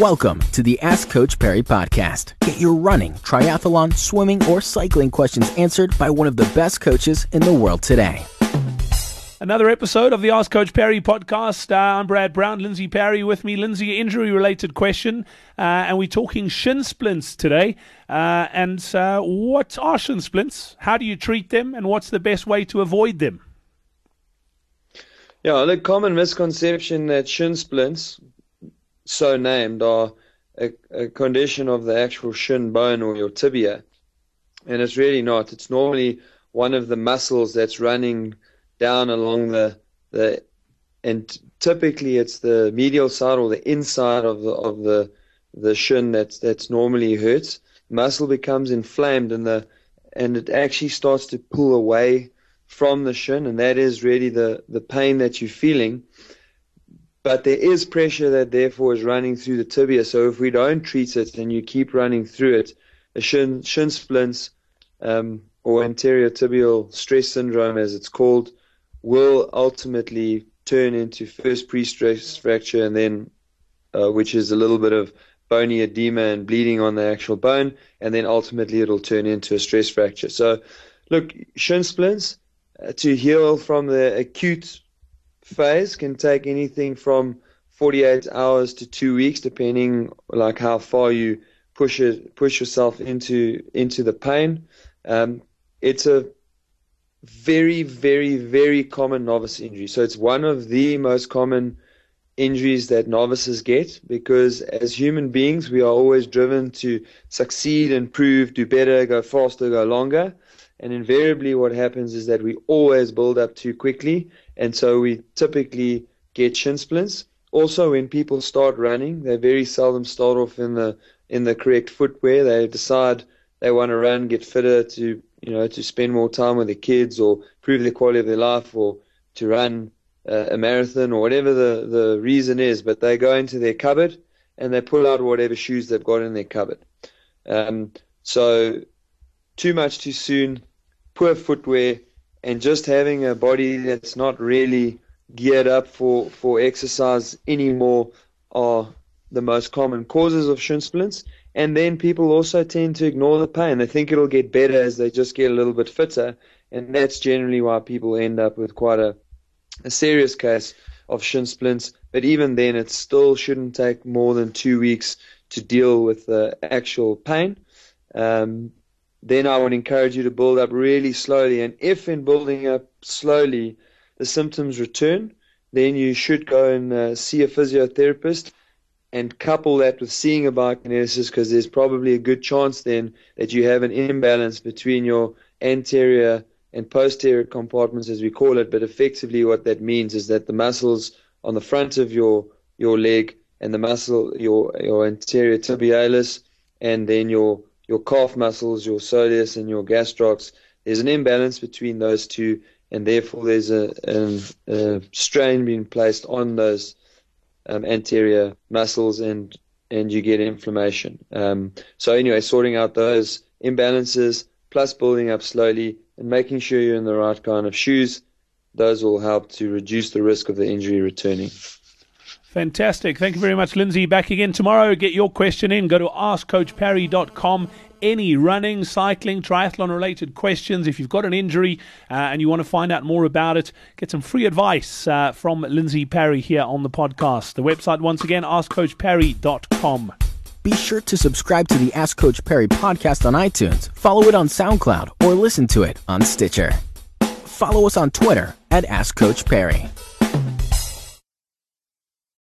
Welcome to the Ask Coach Parry podcast. Get your running, triathlon, swimming, or cycling questions answered by one of the best coaches in the world today. Another episode of the Ask Coach Parry podcast. Uh, I'm Brad Brown, Lindsay Parry with me. Lindsay, injury related question, uh, and we're talking shin splints today. Uh, and uh, what are shin splints? How do you treat them, and what's the best way to avoid them? Yeah, the common misconception that shin splints, so named are a, a, condition of the actual shin bone or your tibia. And it's really not. It's normally one of the muscles that's running down along the the and typically it's the medial side or the inside of the of the the shin that's that's normally hurts. Muscle becomes inflamed and the and it actually starts to pull away from the shin and that is really the, the pain that you're feeling but there is pressure that therefore is running through the tibia. So if we don't treat it and you keep running through it, a shin, shin splints um, or anterior tibial stress syndrome, as it's called, will ultimately turn into first pre-stress fracture and then, uh, which is a little bit of bony edema and bleeding on the actual bone, and then ultimately it'll turn into a stress fracture. So, look, shin splints uh, to heal from the acute phase can take anything from 48 hours to two weeks, depending like how far you push it, push yourself into into the pain. Um, it's a very, very, very common novice injury. So it's one of the most common injuries that novices get because as human beings, we are always driven to succeed, improve, do better, go faster, go longer. And invariably, what happens is that we always build up too quickly, and so we typically get shin splints. Also, when people start running, they very seldom start off in the in the correct footwear. They decide they want to run, get fitter to you know to spend more time with their kids or improve the quality of their life or to run uh, a marathon or whatever the the reason is. But they go into their cupboard and they pull out whatever shoes they've got in their cupboard. Um, so too much too soon, poor footwear, and just having a body that's not really geared up for, for exercise anymore are the most common causes of shin splints. And then people also tend to ignore the pain. They think it'll get better as they just get a little bit fitter. And that's generally why people end up with quite a, a serious case of shin splints. But even then, it still shouldn't take more than two weeks to deal with the actual pain. Um, then I would encourage you to build up really slowly. And if in building up slowly the symptoms return, then you should go and uh, see a physiotherapist and couple that with seeing a biokineticist because there's probably a good chance then that you have an imbalance between your anterior and posterior compartments, as we call it. But effectively, what that means is that the muscles on the front of your your leg and the muscle, your your anterior tibialis, and then your your calf muscles, your soleus, and your gastrocs. There's an imbalance between those two, and therefore there's a, a, a strain being placed on those um, anterior muscles, and and you get inflammation. Um, so anyway, sorting out those imbalances, plus building up slowly, and making sure you're in the right kind of shoes, those will help to reduce the risk of the injury returning. Fantastic. Thank you very much, Lindsay. Back again tomorrow. Get your question in. Go to askcoachparry.com. Any running, cycling, triathlon related questions. If you've got an injury uh, and you want to find out more about it, get some free advice uh, from Lindsay Parry here on the podcast. The website, once again, askcoachparry.com. Be sure to subscribe to the Ask Coach Parry podcast on iTunes, follow it on SoundCloud, or listen to it on Stitcher. Follow us on Twitter at Ask Coach Parry.